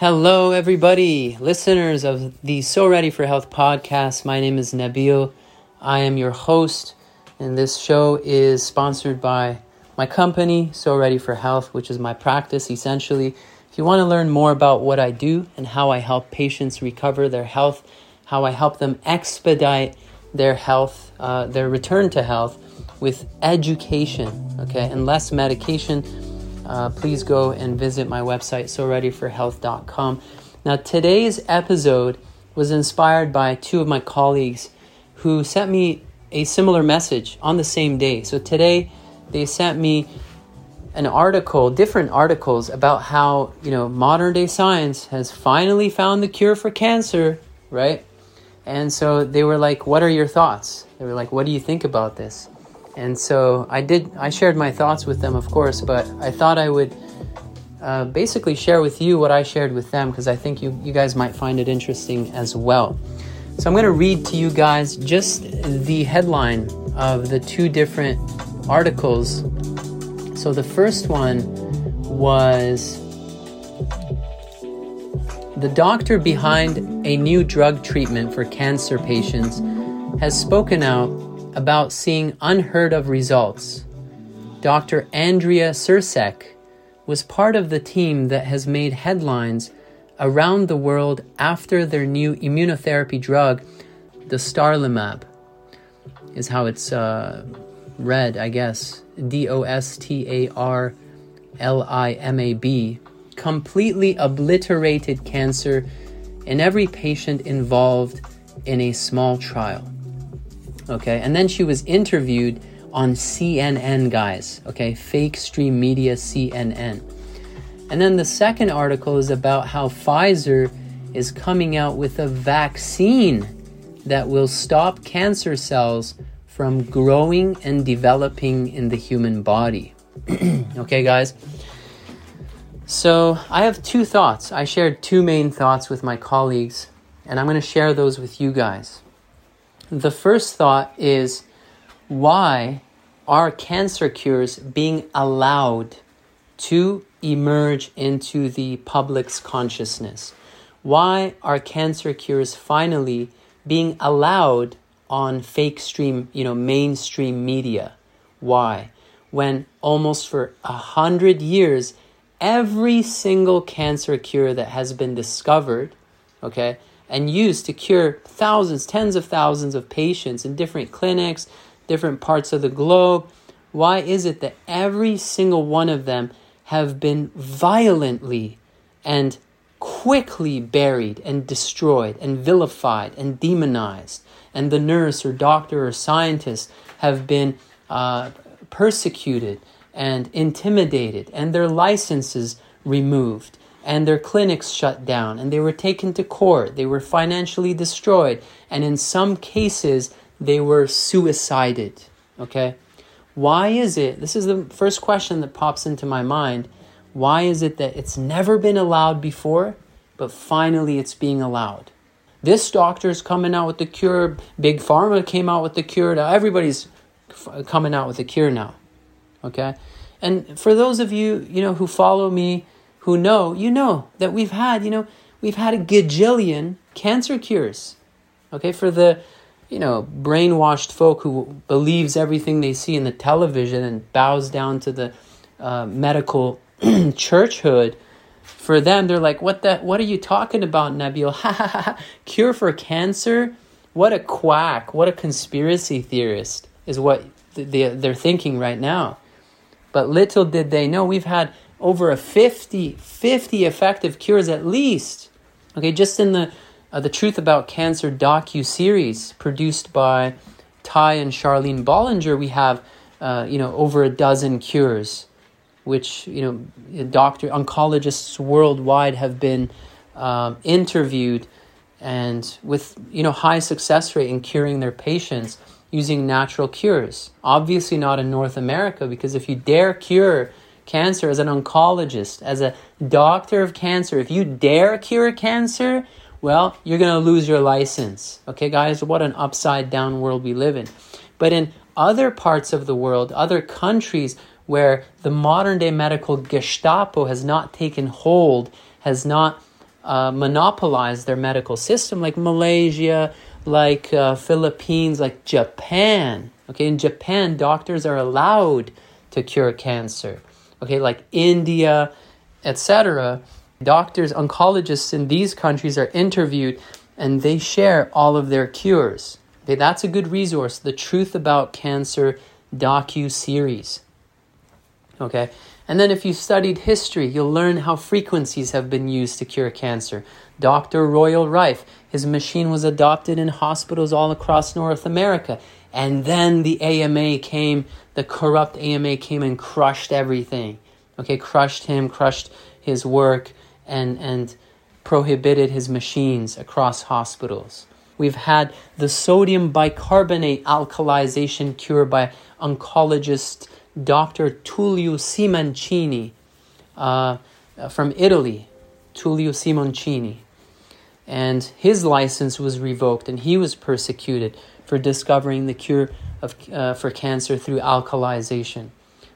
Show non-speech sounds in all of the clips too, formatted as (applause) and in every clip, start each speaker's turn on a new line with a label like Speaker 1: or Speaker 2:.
Speaker 1: Hello, everybody, listeners of the So Ready for Health podcast. My name is Nabil. I am your host, and this show is sponsored by my company, So Ready for Health, which is my practice essentially. If you want to learn more about what I do and how I help patients recover their health, how I help them expedite their health, uh, their return to health with education, okay, and less medication uh, please go and visit my website, soreadyforhealth.com. Now, today's episode was inspired by two of my colleagues who sent me a similar message on the same day. So, today they sent me an article, different articles about how, you know, modern day science has finally found the cure for cancer, right? And so they were like, What are your thoughts? They were like, What do you think about this? And so I did, I shared my thoughts with them, of course, but I thought I would uh, basically share with you what I shared with them because I think you, you guys might find it interesting as well. So I'm going to read to you guys just the headline of the two different articles. So the first one was The doctor behind a new drug treatment for cancer patients has spoken out about seeing unheard of results. Dr. Andrea Cercek was part of the team that has made headlines around the world after their new immunotherapy drug, Dostarlimab, is how it's uh, read, I guess. D O S T A R L I M A B, completely obliterated cancer in every patient involved in a small trial. Okay, and then she was interviewed on CNN, guys. Okay, fake stream media CNN. And then the second article is about how Pfizer is coming out with a vaccine that will stop cancer cells from growing and developing in the human body. (clears throat) okay, guys. So I have two thoughts. I shared two main thoughts with my colleagues, and I'm going to share those with you guys. The first thought is why are cancer cures being allowed to emerge into the public's consciousness? Why are cancer cures finally being allowed on fake stream, you know, mainstream media? Why? When almost for a hundred years, every single cancer cure that has been discovered, okay, and used to cure thousands, tens of thousands of patients in different clinics, different parts of the globe. Why is it that every single one of them have been violently and quickly buried and destroyed and vilified and demonized? And the nurse or doctor or scientist have been uh, persecuted and intimidated and their licenses removed and their clinics shut down and they were taken to court. They were financially destroyed. And in some cases, they were suicided. Okay? Why is it? This is the first question that pops into my mind. Why is it that it's never been allowed before, but finally it's being allowed? This doctor's coming out with the cure. Big Pharma came out with the cure. Now everybody's coming out with a cure now. Okay? And for those of you, you know, who follow me who know, you know that we've had, you know, we've had a gajillion cancer cures. Okay, for the, you know, brainwashed folk who believes everything they see in the television and bows down to the uh, medical (clears throat) churchhood. For them, they're like, "What the? What are you talking about, Nabil? Ha ha ha ha, cure for cancer? What a quack! What a conspiracy theorist!" Is what they, they're thinking right now. But little did they know, we've had over a 50, 50 effective cures at least. Okay, just in the uh, the Truth About Cancer docu series produced by Ty and Charlene Bollinger, we have uh, you know over a dozen cures, which you know doctor oncologists worldwide have been um, interviewed, and with you know high success rate in curing their patients using natural cures. Obviously, not in North America because if you dare cure cancer as an oncologist, as a doctor of cancer, if you dare cure cancer, well, you're going to lose your license. Okay, guys, what an upside down world we live in. But in other parts of the world, other countries where the modern day medical Gestapo has not taken hold, has not uh, monopolize their medical system, like Malaysia, like uh, Philippines, like Japan. Okay, in Japan, doctors are allowed to cure cancer. Okay, like India, etc. Doctors, oncologists in these countries are interviewed and they share all of their cures. Okay, that's a good resource. The Truth About Cancer docu series. Okay, and then if you studied history, you'll learn how frequencies have been used to cure cancer. Dr. Royal Rife, his machine was adopted in hospitals all across North America. And then the AMA came, the corrupt AMA came and crushed everything. Okay, crushed him, crushed his work, and, and prohibited his machines across hospitals. We've had the sodium bicarbonate alkalization cure by oncologist Dr. Tullio Simoncini uh, from Italy. Tullio Simoncini. And his license was revoked and he was persecuted for discovering the cure of, uh, for cancer through alkalization.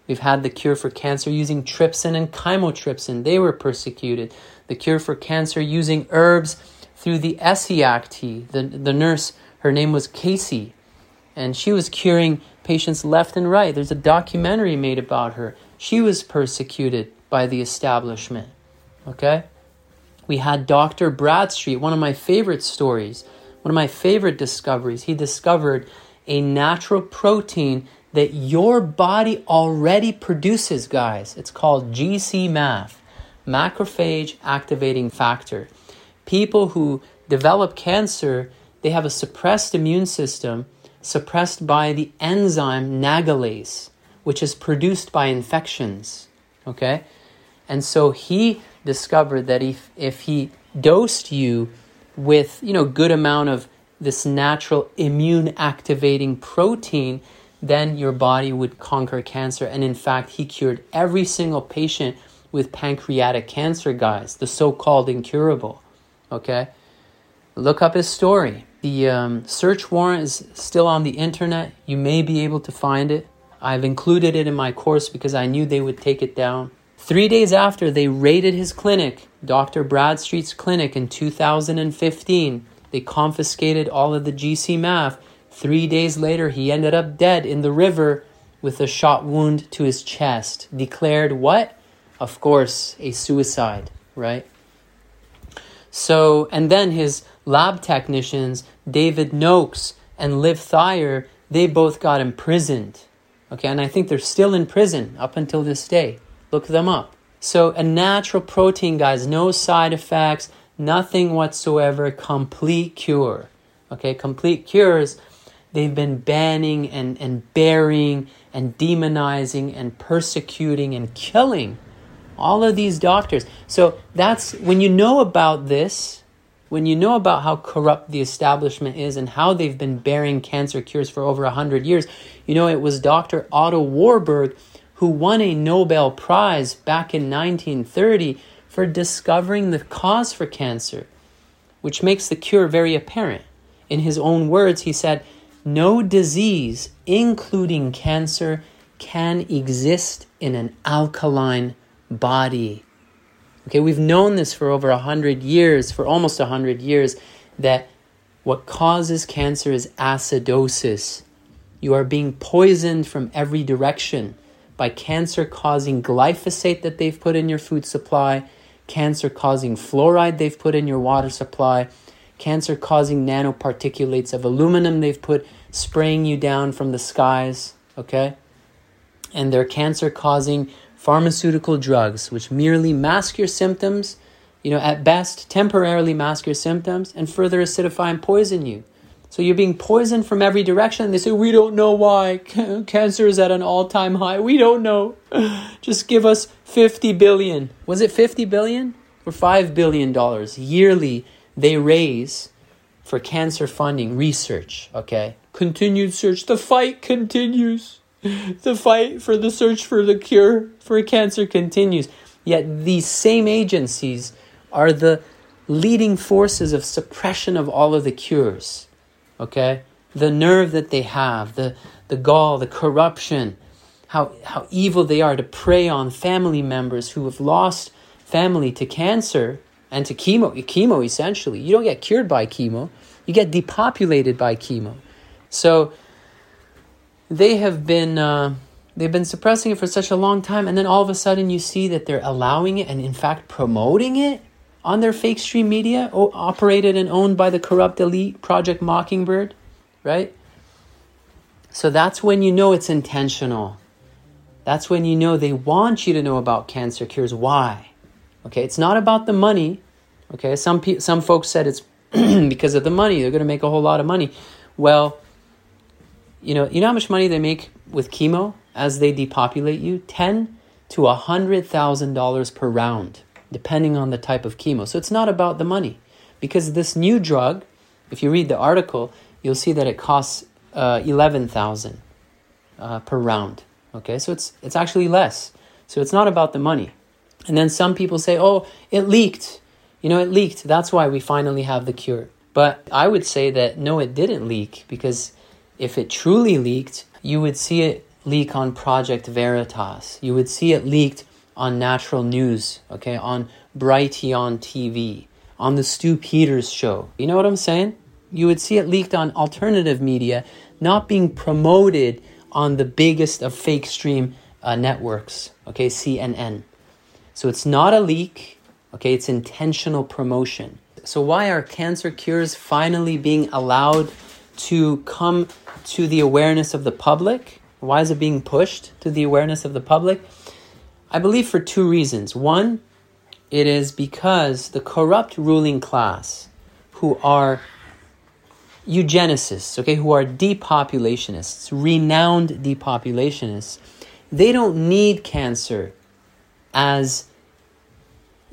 Speaker 1: We've had the cure for cancer using trypsin and chymotrypsin. They were persecuted. The cure for cancer using herbs through the Essiac tea. The, the nurse, her name was Casey, and she was curing patients left and right. There's a documentary made about her. She was persecuted by the establishment. Okay? We had Dr. Bradstreet, one of my favorite stories one of my favorite discoveries. He discovered a natural protein that your body already produces, guys. It's called GCMAF, macrophage activating factor. People who develop cancer, they have a suppressed immune system suppressed by the enzyme nagalase, which is produced by infections. Okay? And so he discovered that if, if he dosed you with you know good amount of this natural immune activating protein then your body would conquer cancer and in fact he cured every single patient with pancreatic cancer guys the so-called incurable okay look up his story the um, search warrant is still on the internet you may be able to find it i've included it in my course because i knew they would take it down Three days after they raided his clinic, Dr. Bradstreet's clinic in 2015, they confiscated all of the GCMAF. Three days later, he ended up dead in the river with a shot wound to his chest. Declared what? Of course, a suicide, right? So, and then his lab technicians, David Noakes and Liv Thyer, they both got imprisoned. Okay, and I think they're still in prison up until this day. Look them up. So, a natural protein, guys, no side effects, nothing whatsoever, complete cure. Okay, complete cures, they've been banning and, and burying and demonizing and persecuting and killing all of these doctors. So, that's when you know about this, when you know about how corrupt the establishment is and how they've been bearing cancer cures for over 100 years, you know, it was Dr. Otto Warburg who won a Nobel Prize back in 1930 for discovering the cause for cancer, which makes the cure very apparent. In his own words, he said, No disease, including cancer, can exist in an alkaline body. Okay, we've known this for over a hundred years, for almost a hundred years, that what causes cancer is acidosis. You are being poisoned from every direction by cancer causing glyphosate that they've put in your food supply, cancer causing fluoride they've put in your water supply, cancer causing nanoparticulates of aluminum they've put spraying you down from the skies, okay? And they're cancer causing pharmaceutical drugs which merely mask your symptoms, you know, at best temporarily mask your symptoms and further acidify and poison you. So you're being poisoned from every direction. They say, We don't know why. Cancer is at an all time high. We don't know. (laughs) Just give us 50 billion. Was it 50 billion or 5 billion dollars yearly they raise for cancer funding research? Okay. Continued search. The fight continues. The fight for the search for the cure for cancer continues. Yet these same agencies are the leading forces of suppression of all of the cures okay? The nerve that they have, the, the gall, the corruption, how, how evil they are to prey on family members who have lost family to cancer and to chemo, chemo essentially. You don't get cured by chemo, you get depopulated by chemo. So they have been uh, they've been suppressing it for such a long time, and then all of a sudden you see that they're allowing it and in fact promoting it on their fake stream media, operated and owned by the corrupt elite, Project Mockingbird, right? So that's when you know it's intentional. That's when you know they want you to know about cancer cures. Why? Okay, it's not about the money. Okay, some pe- some folks said it's (clears throat) because of the money. They're going to make a whole lot of money. Well, you know, you know how much money they make with chemo as they depopulate you? Ten to a hundred thousand dollars per round, depending on the type of chemo. So it's not about the money, because this new drug, if you read the article, you'll see that it costs uh, eleven thousand uh, per round. Okay, so it's it's actually less. So it's not about the money. And then some people say, "Oh, it leaked." You know, it leaked. That's why we finally have the cure. But I would say that no, it didn't leak because if it truly leaked, you would see it leak on Project Veritas. You would see it leaked on Natural News, okay, on Brighteon TV, on the Stu Peters show. You know what I'm saying? You would see it leaked on alternative media, not being promoted on the biggest of fake stream uh, networks, okay, CNN. So it's not a leak, Okay, it's intentional promotion. So, why are cancer cures finally being allowed to come to the awareness of the public? Why is it being pushed to the awareness of the public? I believe for two reasons. One, it is because the corrupt ruling class, who are eugenicists, okay, who are depopulationists, renowned depopulationists, they don't need cancer as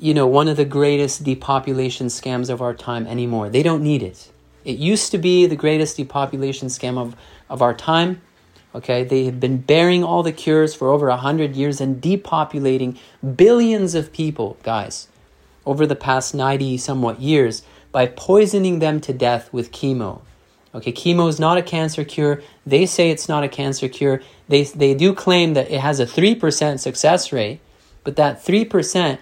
Speaker 1: you know, one of the greatest depopulation scams of our time anymore. They don't need it. It used to be the greatest depopulation scam of, of our time. Okay, they have been bearing all the cures for over a hundred years and depopulating billions of people, guys, over the past 90 somewhat years by poisoning them to death with chemo. Okay, chemo is not a cancer cure. They say it's not a cancer cure. They, they do claim that it has a 3% success rate, but that 3%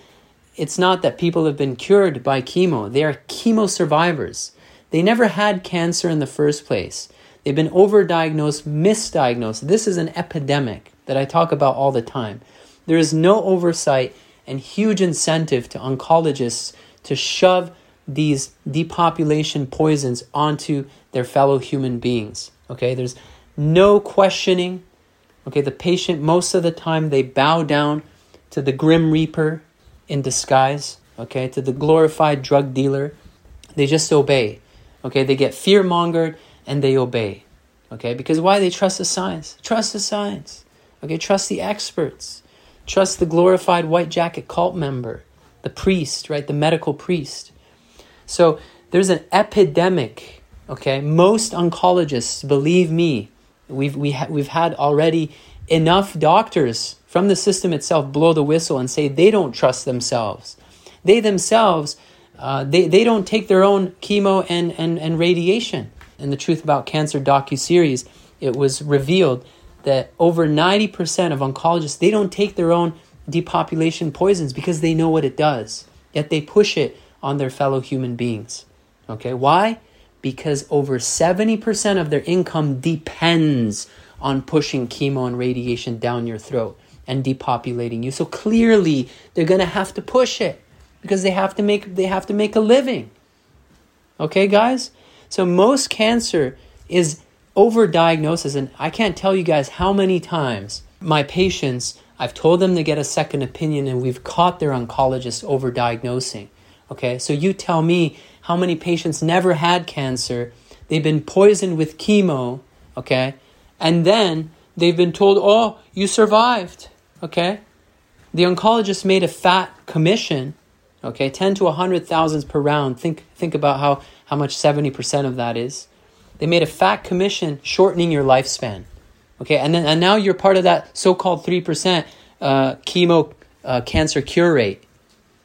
Speaker 1: it's not that people have been cured by chemo. They are chemo survivors. They never had cancer in the first place. They've been overdiagnosed, misdiagnosed. This is an epidemic that I talk about all the time. There is no oversight and huge incentive to oncologists to shove these depopulation poisons onto their fellow human beings. Okay, there's no questioning. Okay, the patient, most of the time, they bow down to the Grim Reaper, in disguise, okay, to the glorified drug dealer. They just obey, okay? They get fear mongered and they obey, okay? Because why? They trust the science. Trust the science, okay? Trust the experts. Trust the glorified white jacket cult member, the priest, right? The medical priest. So there's an epidemic, okay? Most oncologists, believe me, we've, we ha- we've had already enough doctors from the system itself blow the whistle and say they don't trust themselves. They themselves, uh, they, they don't take their own chemo and, and, and radiation. In the Truth About Cancer docu-series, it was revealed that over 90% of oncologists, they don't take their own depopulation poisons because they know what it does. Yet they push it on their fellow human beings. Okay, why? Because over 70% of their income depends on pushing chemo and radiation down your throat and depopulating you. So clearly they're going to have to push it because they have to make they have to make a living. Okay, guys? So most cancer is overdiagnosis and I can't tell you guys how many times my patients I've told them to get a second opinion and we've caught their oncologist overdiagnosing. Okay? So you tell me how many patients never had cancer, they've been poisoned with chemo, okay? And then they've been told, "Oh, you survived." Okay? The oncologist made a fat commission, okay, 10 to 100 thousands per round. Think, think about how, how much 70% of that is. They made a fat commission shortening your lifespan. Okay, and then and now you're part of that so-called 3% uh, chemo uh, cancer cure rate.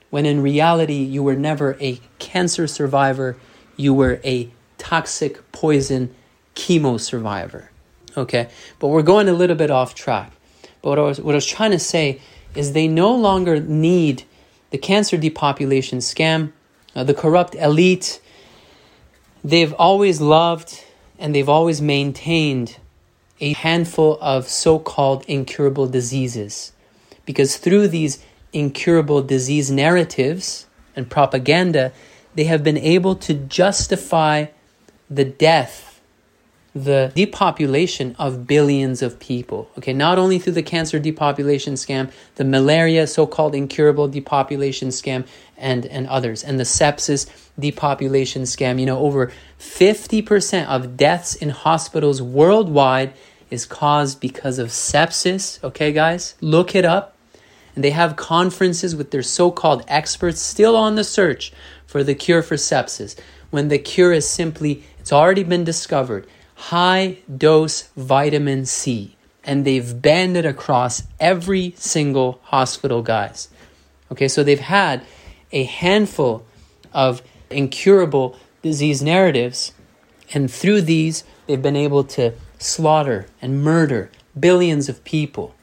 Speaker 1: When in reality, you were never a cancer survivor, you were a toxic poison chemo survivor. Okay, but we're going a little bit off track. But what I was, what I was trying to say is they no longer need the cancer depopulation scam uh, the corrupt elite, they've always loved and they've always maintained a handful of so called incurable diseases. Because through these incurable disease narratives and propaganda, they have been able to justify the death the depopulation of billions of people. Okay, not only through the cancer depopulation scam, the malaria so called incurable depopulation scam, and, and others, and the sepsis depopulation scam. You know, over 50% of deaths in hospitals worldwide is caused because of sepsis. Okay, guys, look it up. And they have conferences with their so called experts still on the search for the cure for sepsis when the cure is simply, it's already been discovered high dose vitamin C. And they've banned it across every single hospital, guys. Okay, so they've had a handful of incurable disease narratives, and through these, they've been able to slaughter and murder billions of people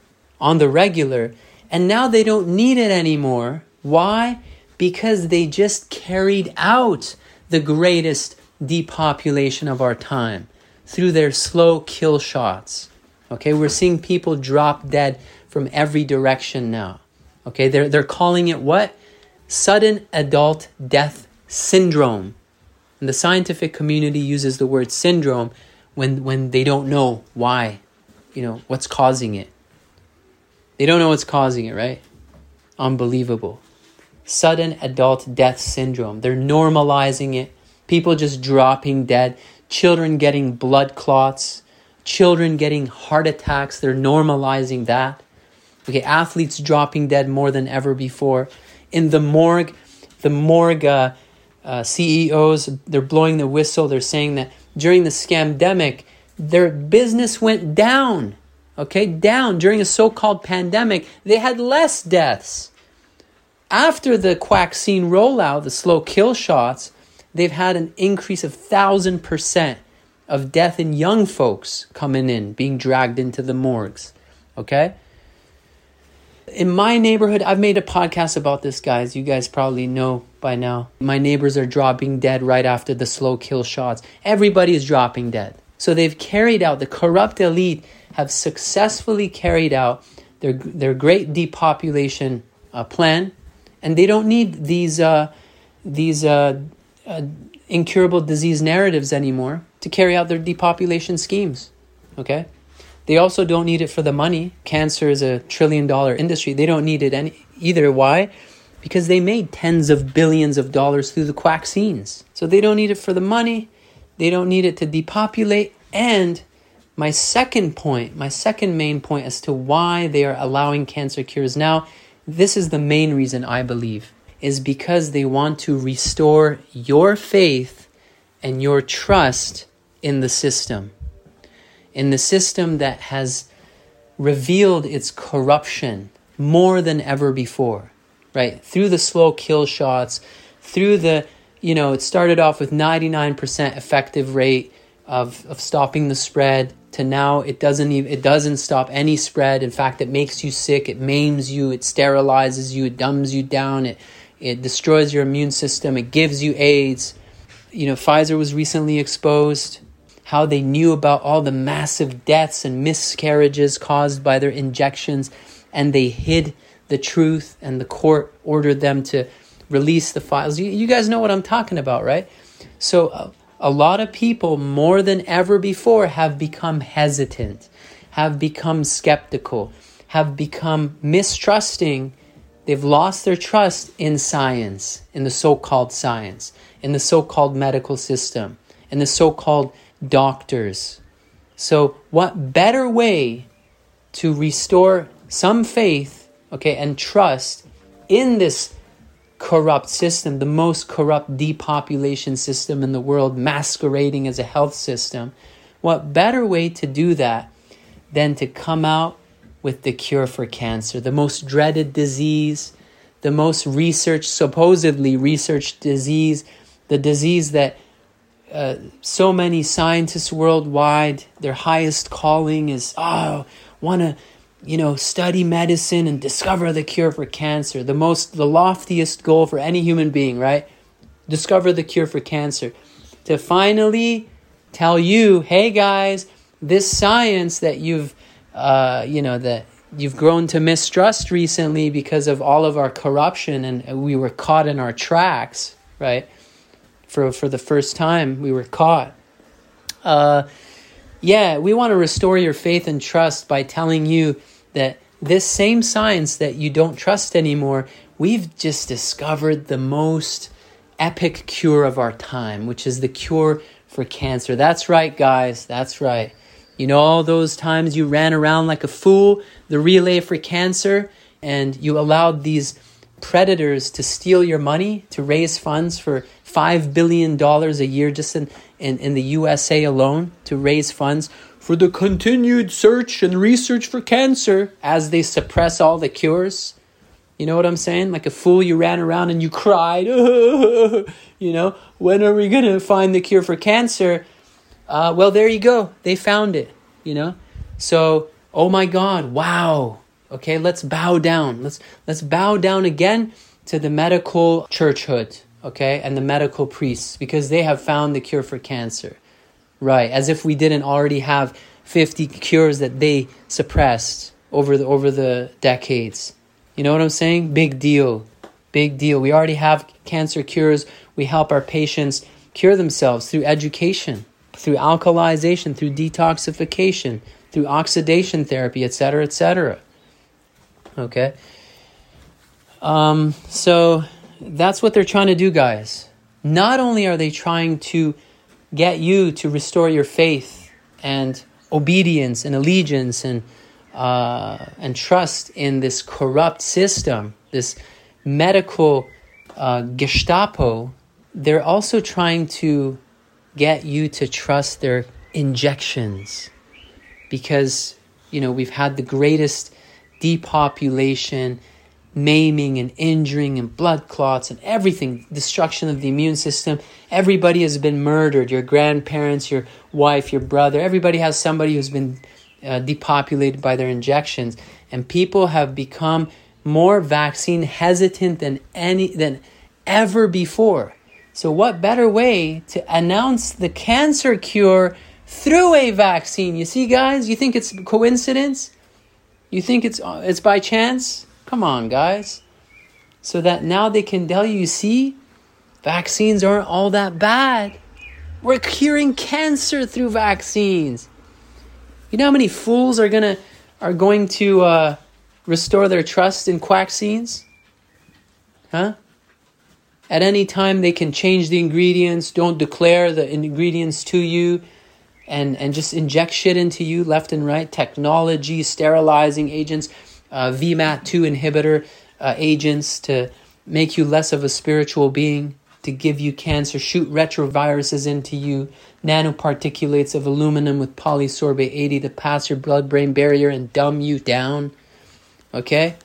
Speaker 1: on the regular, and now they don't need it anymore. Why? Because they just carried out the greatest depopulation of our time through their slow kill shots. Okay, we're seeing people drop dead from every direction now. Okay, they're, they're calling it what? Sudden adult death syndrome. And the scientific community uses the word syndrome when, when they don't know why, you know, what's causing it. They don't know what's causing it, right? Unbelievable. Sudden adult death syndrome. They're normalizing it. People just dropping dead children getting blood clots, children getting heart attacks. They're normalizing that. Okay, athletes dropping dead more than ever before. In the morgue, the morgue uh, uh, CEOs, they're blowing the whistle. They're saying that during the scamdemic, their business went down. Okay, down during a so called pandemic. They had less deaths. After the quaxine rollout, the slow kill shots, they've had an increase of 1000% of death in young folks coming in, being dragged into the morgues. Okay? In my neighborhood, I've made a podcast about this, guys. You guys probably know by now. My neighbors are dropping dead right after the slow kill shots. Everybody is dropping dead. So they've carried out, the corrupt elite have successfully carried out their, their great depopulation uh, plan, and they don't need these, uh, these uh, uh, incurable disease narratives anymore to carry out their depopulation schemes. Okay? They also don't need it for the money. Cancer is a trillion dollar industry. They don't need it any, either. Why? Because they made tens of billions of dollars through the quaxines. So they don't need it for the money. They don't need it to depopulate. And my second point, my second main point as to why they are allowing cancer cures now, this is the main reason I believe is because they want to restore your faith and your trust in the system, in the system that has revealed its corruption more than ever before, right? Through the slow kill shots, through the, you know, it started off with 99% effective rate of, of stopping the spread to now it doesn't even it doesn't stop any spread in fact it makes you sick it maims you it sterilizes you it dumbs you down it it destroys your immune system, it gives you AIDS. You know, Pfizer was recently exposed how they knew about all the massive deaths and miscarriages caused by their injections and they hid the truth and the court ordered them to release the files. You, you guys know what I'm talking about, right? So uh, a lot of people more than ever before have become hesitant, have become skeptical, have become mistrusting They've lost their trust in science, in the so called science, in the so called medical system, in the so called doctors. So, what better way to restore some faith, okay, and trust in this corrupt system, the most corrupt depopulation system in the world, masquerading as a health system? What better way to do that than to come out with the cure for cancer, the most dreaded disease, the most researched, supposedly researched disease, the disease that uh, so many scientists worldwide, their highest calling is, oh, want to, you know, study medicine and discover the cure for cancer. The most, the loftiest goal for any human being, right? discover the cure for cancer, to finally tell you, hey guys, this science that you've, uh, you know, that you've grown to mistrust recently because of all of our corruption and we were caught in our tracks, right? For, for the first time, we were caught. Uh, yeah, we want to restore your faith and trust by telling you that this same science that you don't trust anymore, we've just discovered the most epic cure of our time, which is the cure for cancer. That's right, guys. That's right. You know, all those times you ran around like a fool, the relay for cancer, and you allowed these predators to steal your money to raise funds for $5 billion a year just in, in, in the USA alone to raise funds for the continued search and research for cancer as they suppress all the cures. You know what I'm saying? Like a fool, you ran around and you cried. (laughs) you know, when are we going to find the cure for cancer? Uh, well, there you go. They found it, you know? So, oh my God, wow. Okay, let's bow down. Let's, let's bow down again to the medical churchhood, okay, and the medical priests because they have found the cure for cancer. Right, as if we didn't already have 50 cures that they suppressed over the, over the decades. You know what I'm saying? Big deal. Big deal. We already have cancer cures. We help our patients cure themselves through education, through alkalization, through detoxification, through oxidation therapy, etc., etc. Okay? Um, so that's what they're trying to do, guys. Not only are they trying to get you to restore your faith and obedience and allegiance and uh, and trust in this corrupt system, this medical uh, Gestapo, they're also trying to get you to trust their injections because you know we've had the greatest depopulation maiming and injuring and blood clots and everything, destruction of the immune system. Everybody has been murdered. Your grandparents, your wife, your brother, everybody has somebody who's been uh, depopulated by their injections. And people have become more vaccine hesitant than any than ever before. So what better way to announce the cancer cure through a vaccine? You see guys, you think it's coincidence? You think it's uh, it's by chance? Come on, guys. So that now they can tell you, see, vaccines aren't all that bad. We're curing cancer through vaccines. You know how many fools are gonna are going to uh, restore their trust in vaccines? Huh? At any time they can change the ingredients, don't declare the ingredients to you, and, and just inject shit into you left and right. Technology, sterilizing agents uh, VMAT2 inhibitor uh, agents to make you less of a spiritual being, to give you cancer, shoot retroviruses into you, nanoparticulates of aluminum with polysorbate 80 to pass your blood brain barrier and dumb you down. Okay?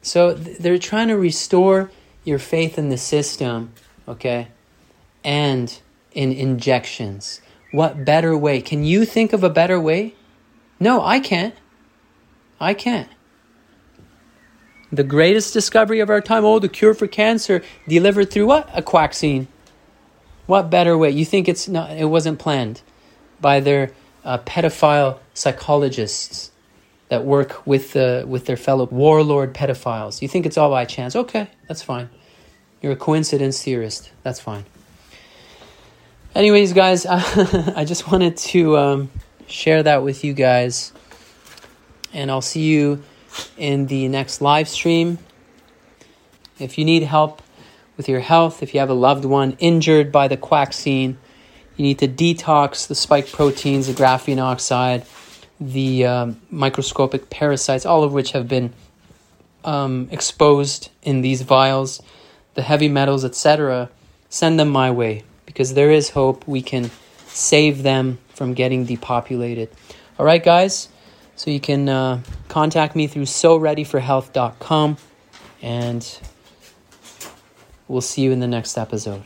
Speaker 1: So they're trying to restore your faith in the system, okay? And in injections. What better way? Can you think of a better way? No, I can't. I can't. The greatest discovery of our time, oh, the cure for cancer, delivered through what? A vaccine. What better way? You think it's not? It wasn't planned by their uh, pedophile psychologists that work with the with their fellow warlord pedophiles. You think it's all by chance? Okay, that's fine. You're a coincidence theorist. That's fine. Anyways, guys, (laughs) I just wanted to um, share that with you guys and I'll see you in the next live stream. If you need help with your health, if you have a loved one injured by the quaxine, you need to detox the spike proteins, the graphene oxide, the um, microscopic parasites, all of which have been um, exposed in these vials, the heavy metals, etc. Send them my way because there is hope. We can save them from getting depopulated. All right, guys. So you can uh, contact me through soreadyforhealth.com and we'll see you in the next episode.